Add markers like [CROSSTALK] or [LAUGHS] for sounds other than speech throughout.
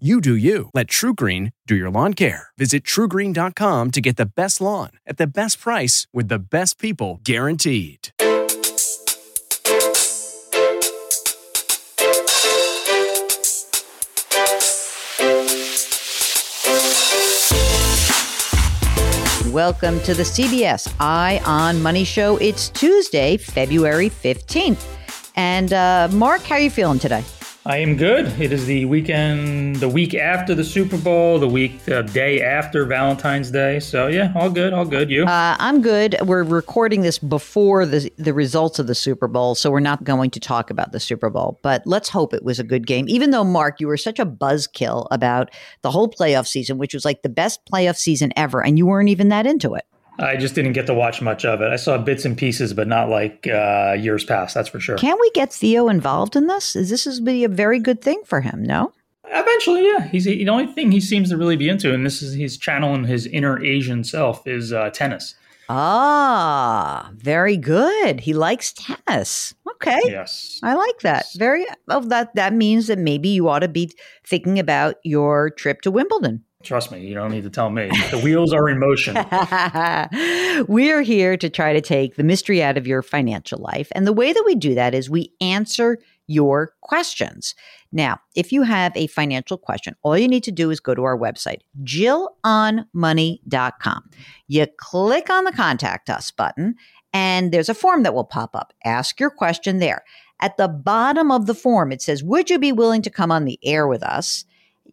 You do you. Let TruGreen do your lawn care. Visit trugreen.com to get the best lawn at the best price with the best people guaranteed. Welcome to the CBS Eye on Money Show. It's Tuesday, February 15th. And uh, Mark, how are you feeling today? I am good. It is the weekend, the week after the Super Bowl, the week, the day after Valentine's Day. So yeah, all good, all good. You? Uh, I'm good. We're recording this before the the results of the Super Bowl, so we're not going to talk about the Super Bowl. But let's hope it was a good game. Even though Mark, you were such a buzzkill about the whole playoff season, which was like the best playoff season ever, and you weren't even that into it. I just didn't get to watch much of it. I saw bits and pieces, but not like uh, years past. That's for sure. Can we get Theo involved in this? Is this is be a very good thing for him? No. Eventually, yeah. He's the only thing he seems to really be into, and this is he's channeling his inner Asian self is uh, tennis. Ah, very good. He likes tennis. Okay. Yes. I like that. Very well that that means that maybe you ought to be thinking about your trip to Wimbledon. Trust me, you don't need to tell me. The wheels are in motion. [LAUGHS] We're here to try to take the mystery out of your financial life. And the way that we do that is we answer your questions. Now, if you have a financial question, all you need to do is go to our website, jillonmoney.com. You click on the contact us button, and there's a form that will pop up. Ask your question there. At the bottom of the form, it says, Would you be willing to come on the air with us?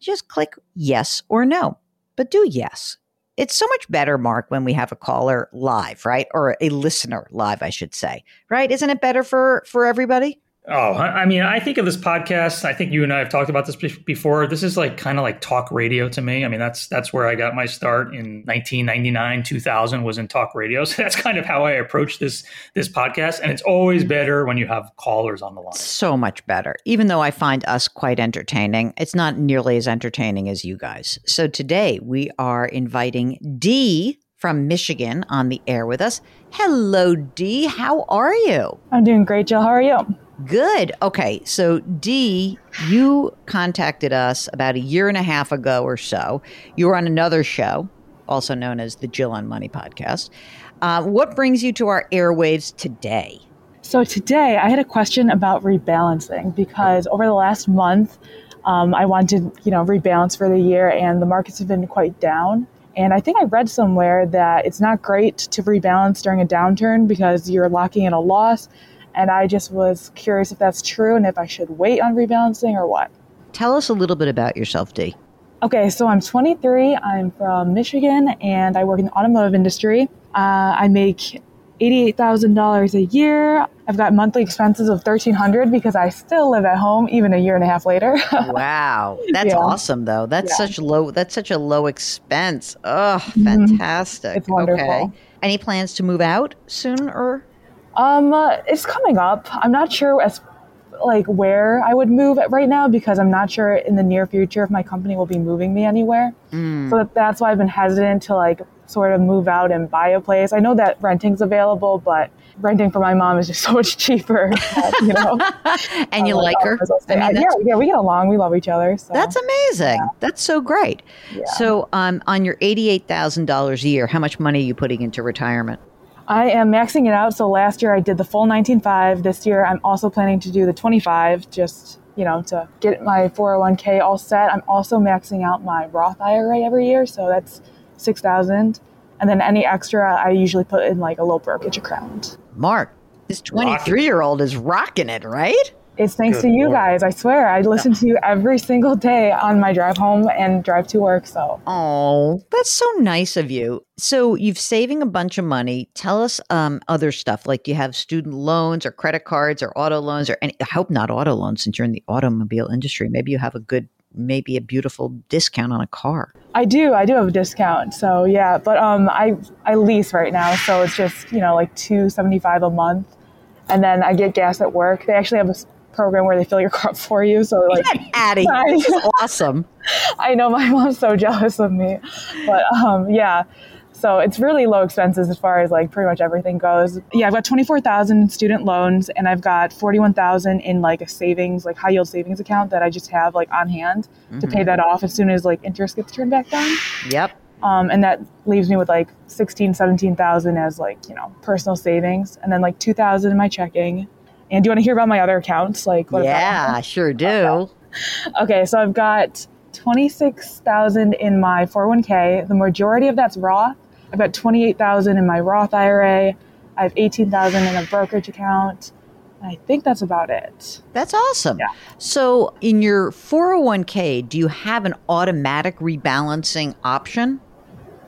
Just click yes or no, but do yes. It's so much better, Mark, when we have a caller live, right? Or a listener live, I should say, right? Isn't it better for for everybody? Oh, I mean, I think of this podcast. I think you and I have talked about this before. This is like kind of like talk radio to me. I mean, that's that's where I got my start in 1999, 2000 was in talk radio. [LAUGHS] So that's kind of how I approach this this podcast. And it's always better when you have callers on the line. So much better. Even though I find us quite entertaining, it's not nearly as entertaining as you guys. So today we are inviting Dee from Michigan on the air with us. Hello, Dee. How are you? I'm doing great, Jill. How are you? Good. Okay. So, Dee, you contacted us about a year and a half ago or so. You were on another show, also known as the Jill on Money podcast. Uh, what brings you to our airwaves today? So, today I had a question about rebalancing because over the last month, um, I wanted, you know, rebalance for the year, and the markets have been quite down. And I think I read somewhere that it's not great to rebalance during a downturn because you're locking in a loss and I just was curious if that's true and if I should wait on rebalancing or what. Tell us a little bit about yourself, Dee. Okay, so I'm 23. I'm from Michigan and I work in the automotive industry. Uh, I make $88,000 a year. I've got monthly expenses of 1300 because I still live at home even a year and a half later. [LAUGHS] wow. That's yeah. awesome though. That's yeah. such low that's such a low expense. Oh, fantastic. It's wonderful. Okay. Any plans to move out soon or um, uh, it's coming up. I'm not sure as like where I would move right now because I'm not sure in the near future if my company will be moving me anywhere. Mm. So that's why I've been hesitant to like sort of move out and buy a place. I know that renting's available, but renting for my mom is just [LAUGHS] so much cheaper. You know, [LAUGHS] and you like her? I mean, yeah, yeah, we get along. We love each other. So. That's amazing. Yeah. That's so great. Yeah. So, um, on your eighty-eight thousand dollars a year, how much money are you putting into retirement? I am maxing it out. So last year I did the full 19.5. This year I'm also planning to do the 25 just, you know, to get my 401k all set. I'm also maxing out my Roth IRA every year, so that's 6,000. And then any extra I usually put in like a low brokerage account. Mark, this 23 year old is rocking it, right? It's thanks Good to you Lord. guys. I swear, I listen to you every single day on my drive home and drive to work. So Oh, that's so nice of you. So you've saving a bunch of money. Tell us um, other stuff. Like, do you have student loans or credit cards or auto loans or any? I hope not auto loans since you're in the automobile industry. Maybe you have a good, maybe a beautiful discount on a car. I do, I do have a discount. So yeah, but um, I I lease right now, so it's just you know like two seventy five a month, and then I get gas at work. They actually have a s- program where they fill your [LAUGHS] car up for you. So like, Get out of here. [LAUGHS] This is awesome. [LAUGHS] I know my mom's so jealous of me, but um, yeah. So it's really low expenses as far as like pretty much everything goes. Yeah, I've got twenty four thousand in student loans, and I've got forty one thousand in like a savings, like high yield savings account that I just have like on hand to pay that off as soon as like interest gets turned back down. Yep. Um, and that leaves me with like 16, 17,000 as like, you know, personal savings and then like 2,000 in my checking. And do you want to hear about my other accounts? Like, what Yeah, I sure do. Okay, so I've got 26,000 in my 401k. The majority of that's Roth. I've got 28,000 in my Roth IRA. I have 18,000 in a brokerage account. I think that's about it. That's awesome. Yeah. So, in your 401k, do you have an automatic rebalancing option?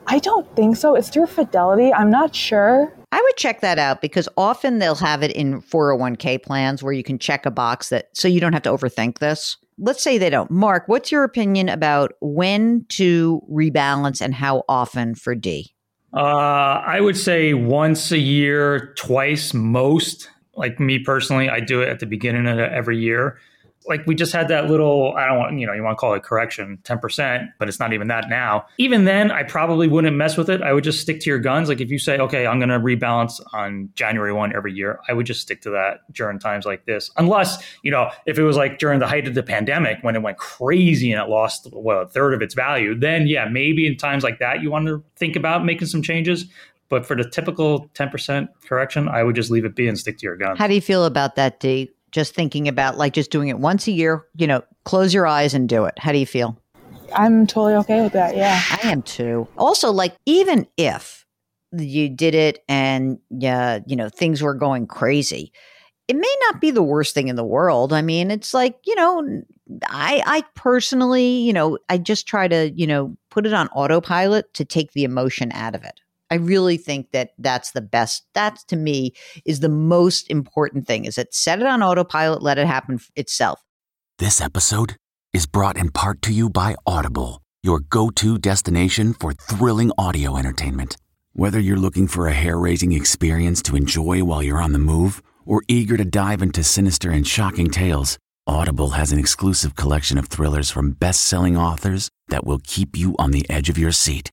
I don't think so. It's through Fidelity. I'm not sure. I would check that out because often they'll have it in 401k plans where you can check a box that so you don't have to overthink this. Let's say they don't. Mark, what's your opinion about when to rebalance and how often for D? Uh, I would say once a year, twice most. Like me personally, I do it at the beginning of every year. Like we just had that little, I don't want, you know, you want to call it correction, 10%, but it's not even that now. Even then, I probably wouldn't mess with it. I would just stick to your guns. Like if you say, okay, I'm going to rebalance on January 1 every year, I would just stick to that during times like this. Unless, you know, if it was like during the height of the pandemic when it went crazy and it lost, well, a third of its value, then yeah, maybe in times like that, you want to think about making some changes. But for the typical 10% correction, I would just leave it be and stick to your guns. How do you feel about that, D? Just thinking about like just doing it once a year, you know, close your eyes and do it. How do you feel? I'm totally okay with that. Yeah. I am too. Also, like even if you did it and yeah, you know, things were going crazy, it may not be the worst thing in the world. I mean, it's like, you know, I I personally, you know, I just try to, you know, put it on autopilot to take the emotion out of it. I really think that that's the best. That to me is the most important thing is that set it on autopilot, let it happen itself. This episode is brought in part to you by Audible, your go to destination for thrilling audio entertainment. Whether you're looking for a hair raising experience to enjoy while you're on the move or eager to dive into sinister and shocking tales, Audible has an exclusive collection of thrillers from best selling authors that will keep you on the edge of your seat.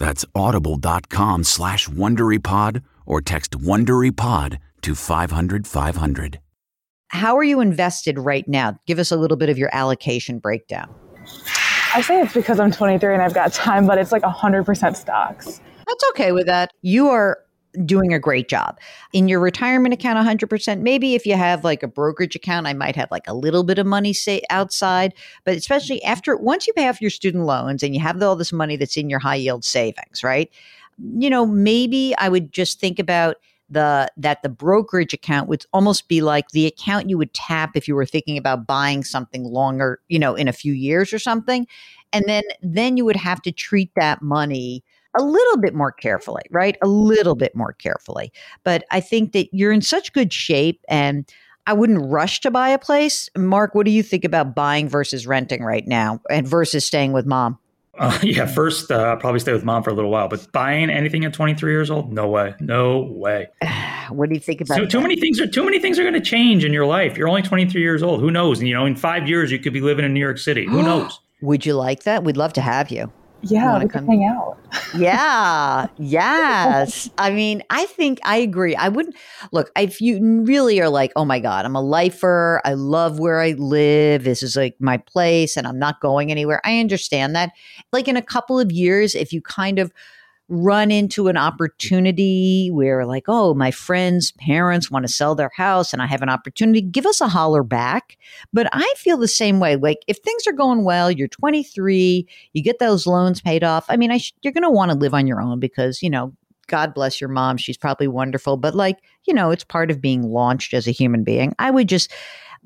That's audible.com slash WonderyPod or text WonderyPod to 500 500. How are you invested right now? Give us a little bit of your allocation breakdown. I say it's because I'm 23 and I've got time, but it's like 100% stocks. That's okay with that. You are doing a great job. In your retirement account 100%, maybe if you have like a brokerage account, I might have like a little bit of money say outside, but especially after once you pay off your student loans and you have all this money that's in your high yield savings, right? You know, maybe I would just think about the that the brokerage account would almost be like the account you would tap if you were thinking about buying something longer, you know, in a few years or something. And then then you would have to treat that money a little bit more carefully, right? A little bit more carefully. But I think that you're in such good shape and I wouldn't rush to buy a place. Mark, what do you think about buying versus renting right now and versus staying with mom? Uh, [LAUGHS] yeah, first, uh, probably stay with mom for a little while, but buying anything at 23 years old, no way, no way. [SIGHS] What do you think about So, too many things are too many things are going to change in your life. You're only 23 years old. Who knows? And, you know, in five years, you could be living in New York City. Who [GASPS] knows? Would you like that? We'd love to have you. Yeah, we come- hang out. yeah [LAUGHS] yes. I mean i think i agree. I wouldn't look if you really are like oh my god i'm a lifer. I love where i live. This is like my place and i'm not going anywhere. I understand that. Like in a couple of years if you kind of run into an opportunity where like oh my friends parents want to sell their house and i have an opportunity give us a holler back but i feel the same way like if things are going well you're 23 you get those loans paid off. I mean, I sh- you're going to want to live on your own because, you know, God bless your mom. She's probably wonderful, but like, you know, it's part of being launched as a human being. I would just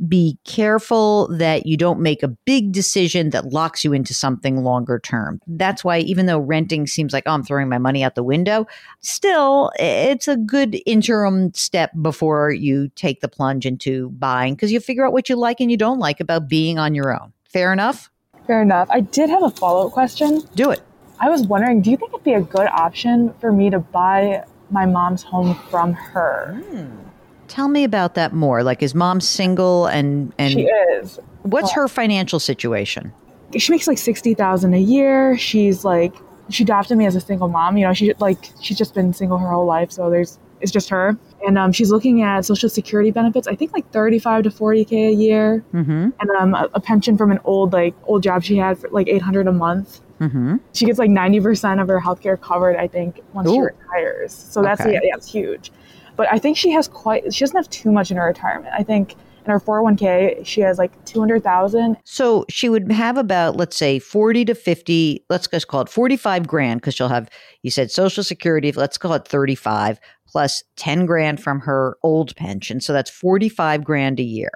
be careful that you don't make a big decision that locks you into something longer term. That's why, even though renting seems like, oh, I'm throwing my money out the window, still, it's a good interim step before you take the plunge into buying because you figure out what you like and you don't like about being on your own. Fair enough? Fair enough. I did have a follow up question. Do it. I was wondering, do you think it'd be a good option for me to buy my mom's home from her? Hmm. Tell me about that more. Like, is mom single and and she is. what's her financial situation? She makes like sixty thousand a year. She's like she adopted me as a single mom. You know, she like she's just been single her whole life, so there's it's just her. And um, she's looking at social security benefits. I think like thirty five to forty k a year, Mm-hmm. and um, a, a pension from an old like old job she had for like eight hundred a month. Mm-hmm. She gets like ninety percent of her healthcare covered. I think once she retires. So that's Okay. yeah, yeah, it's huge. But I think she has quite. She doesn't have too much in her retirement. I think in her four hundred one k she has like two hundred thousand. So she would have about, let's say, 40 to 50, let's just call it 45 grand, because she'll have, you said Social Security, let's call it 35, plus 10 grand from her old pension. So that's 45 grand a year.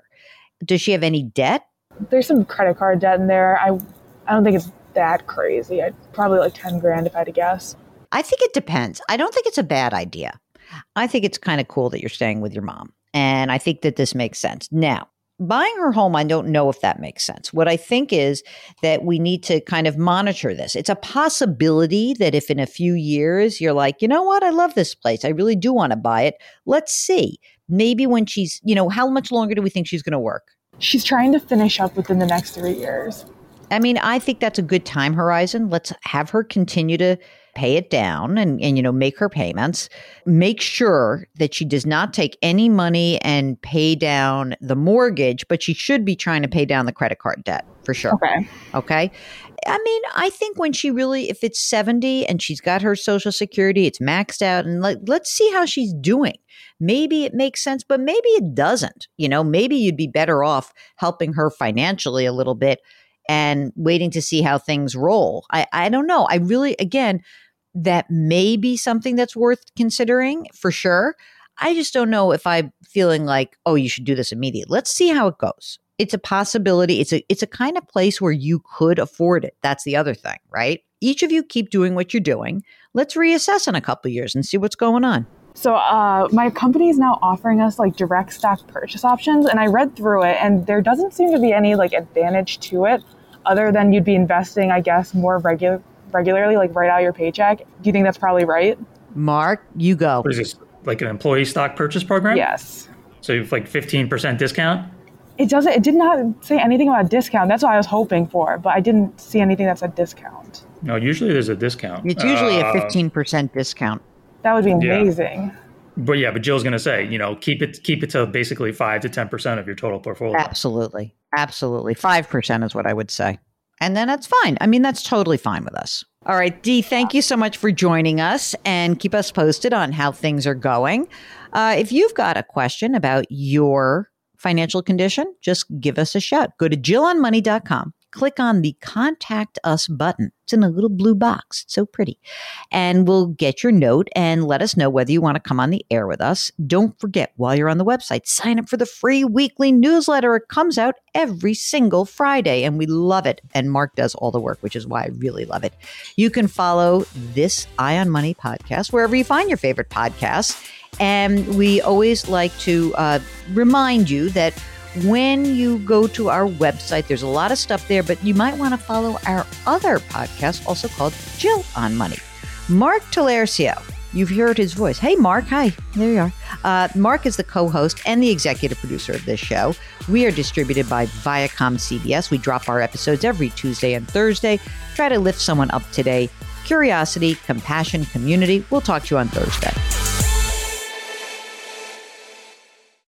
Does she have any debt? There's some credit card debt in there. I I don't think it's that crazy. I'd probably like ten grand if I had to guess. I think it depends. I don't think it's a bad idea. I think it's kind of cool that you're staying with your mom. And I think that this makes sense. Now, buying her home, I don't know if that makes sense. What I think is that we need to kind of monitor this. It's a possibility that if in a few years you're like, you know what, I love this place, I really do want to buy it, let's see. Maybe when she's, you know, how much longer do we think she's going to work? She's trying to finish up within the next three years. I mean, I think that's a good time horizon. Let's have her continue to pay it down and, and you know make her payments. Make sure that she does not take any money and pay down the mortgage, but she should be trying to pay down the credit card debt for sure. Okay. Okay. I mean, I think when she really, if it's 70 and she's got her social security, it's maxed out, and like, let's see how she's doing. Maybe it makes sense, but maybe it doesn't. You know, maybe you'd be better off helping her financially a little bit and waiting to see how things roll. I, I don't know. I really, again, that may be something that's worth considering for sure. I just don't know if I'm feeling like, oh, you should do this immediately. Let's see how it goes. It's a possibility. It's a it's a kind of place where you could afford it. That's the other thing, right? Each of you keep doing what you're doing. Let's reassess in a couple years and see what's going on. So uh, my company is now offering us like direct stock purchase options, and I read through it, and there doesn't seem to be any like advantage to it, other than you'd be investing, I guess, more regular regularly, like right out of your paycheck. Do you think that's probably right? Mark, you go. What is this like an employee stock purchase program? Yes. So you have like fifteen percent discount. It doesn't. It did not say anything about a discount. That's what I was hoping for, but I didn't see anything that said discount. No, usually there's a discount. It's usually a Uh, 15% discount. That would be Yeah. amazing. But yeah, but Jill's gonna say, you know, keep it keep it to basically five to ten percent of your total portfolio. Absolutely. Absolutely. 5% is what I would say. And then that's fine. I mean, that's totally fine with us. All right, Dee, thank you so much for joining us and keep us posted on how things are going. Uh, if you've got a question about your financial condition, just give us a shout. Go to jillonmoney.com, click on the contact us button. It's in a little blue box. It's so pretty. And we'll get your note and let us know whether you want to come on the air with us. Don't forget, while you're on the website, sign up for the free weekly newsletter. It comes out every single Friday, and we love it. And Mark does all the work, which is why I really love it. You can follow this Eye on Money podcast wherever you find your favorite podcasts. And we always like to uh, remind you that when you go to our website, there's a lot of stuff there, but you might want to follow our other podcast, also called Jill on Money. Mark Taliercio You've heard his voice. Hey, Mark. Hi. There you are. Uh, Mark is the co host and the executive producer of this show. We are distributed by Viacom CBS. We drop our episodes every Tuesday and Thursday. Try to lift someone up today. Curiosity, compassion, community. We'll talk to you on Thursday.